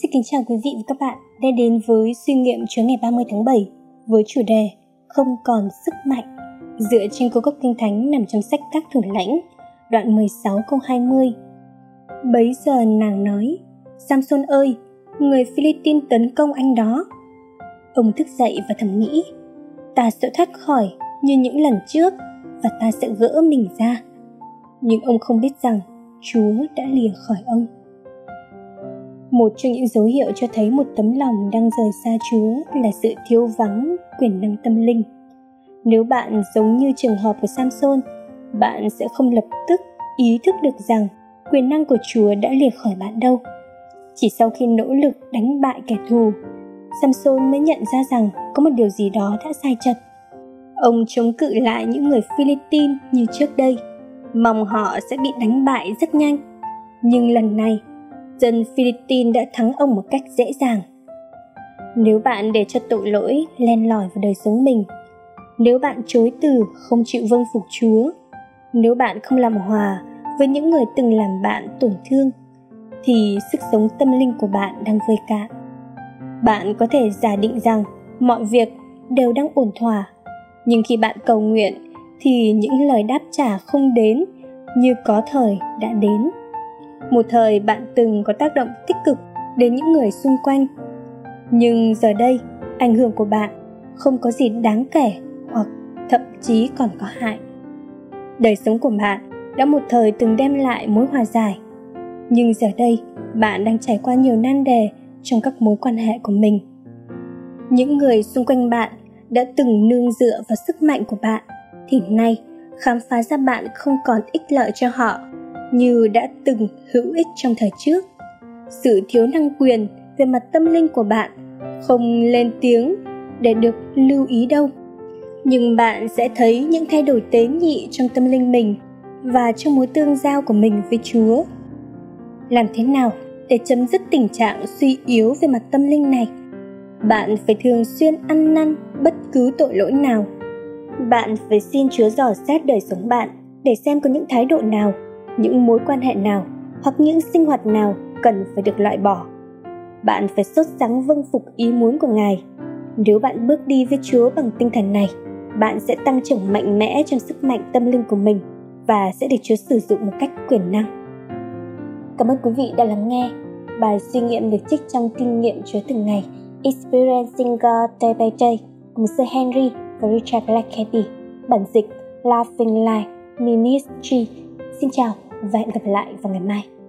Xin kính chào quý vị và các bạn đã đến với suy nghiệm Chúa ngày 30 tháng 7 với chủ đề Không còn sức mạnh dựa trên câu gốc kinh thánh nằm trong sách các thủ lãnh đoạn 16 câu 20. Bấy giờ nàng nói, Samson ơi, người Philippines tấn công anh đó. Ông thức dậy và thầm nghĩ, ta sẽ thoát khỏi như những lần trước và ta sẽ gỡ mình ra. Nhưng ông không biết rằng Chúa đã lìa khỏi ông. Một trong những dấu hiệu cho thấy một tấm lòng đang rời xa Chúa là sự thiếu vắng quyền năng tâm linh. Nếu bạn giống như trường hợp của Samson, bạn sẽ không lập tức ý thức được rằng quyền năng của Chúa đã lìa khỏi bạn đâu. Chỉ sau khi nỗ lực đánh bại kẻ thù, Samson mới nhận ra rằng có một điều gì đó đã sai chật. Ông chống cự lại những người Philippines như trước đây, mong họ sẽ bị đánh bại rất nhanh. Nhưng lần này, dân Philippines đã thắng ông một cách dễ dàng. Nếu bạn để cho tội lỗi len lỏi vào đời sống mình, nếu bạn chối từ không chịu vâng phục Chúa, nếu bạn không làm hòa với những người từng làm bạn tổn thương, thì sức sống tâm linh của bạn đang vơi cạn. Bạn có thể giả định rằng mọi việc đều đang ổn thỏa, nhưng khi bạn cầu nguyện thì những lời đáp trả không đến như có thời đã đến một thời bạn từng có tác động tích cực đến những người xung quanh. Nhưng giờ đây, ảnh hưởng của bạn không có gì đáng kể hoặc thậm chí còn có hại. Đời sống của bạn đã một thời từng đem lại mối hòa giải. Nhưng giờ đây, bạn đang trải qua nhiều nan đề trong các mối quan hệ của mình. Những người xung quanh bạn đã từng nương dựa vào sức mạnh của bạn thì nay khám phá ra bạn không còn ích lợi cho họ như đã từng hữu ích trong thời trước. Sự thiếu năng quyền về mặt tâm linh của bạn không lên tiếng để được lưu ý đâu. Nhưng bạn sẽ thấy những thay đổi tế nhị trong tâm linh mình và trong mối tương giao của mình với chúa. Làm thế nào để chấm dứt tình trạng suy yếu về mặt tâm linh này? Bạn phải thường xuyên ăn năn bất cứ tội lỗi nào. Bạn phải xin chúa dò xét đời sống bạn để xem có những thái độ nào những mối quan hệ nào hoặc những sinh hoạt nào cần phải được loại bỏ. Bạn phải sốt sắng vâng phục ý muốn của ngài. Nếu bạn bước đi với chúa bằng tinh thần này, bạn sẽ tăng trưởng mạnh mẽ trong sức mạnh tâm linh của mình và sẽ được chúa sử dụng một cách quyền năng. Cảm ơn quý vị đã lắng nghe bài suy nghiệm được trích trong kinh nghiệm chúa từng ngày, experiencing god day by day, của sir henry và richard blackaby. Bản dịch laughing life ministry. Xin chào và hẹn gặp lại vào ngày mai.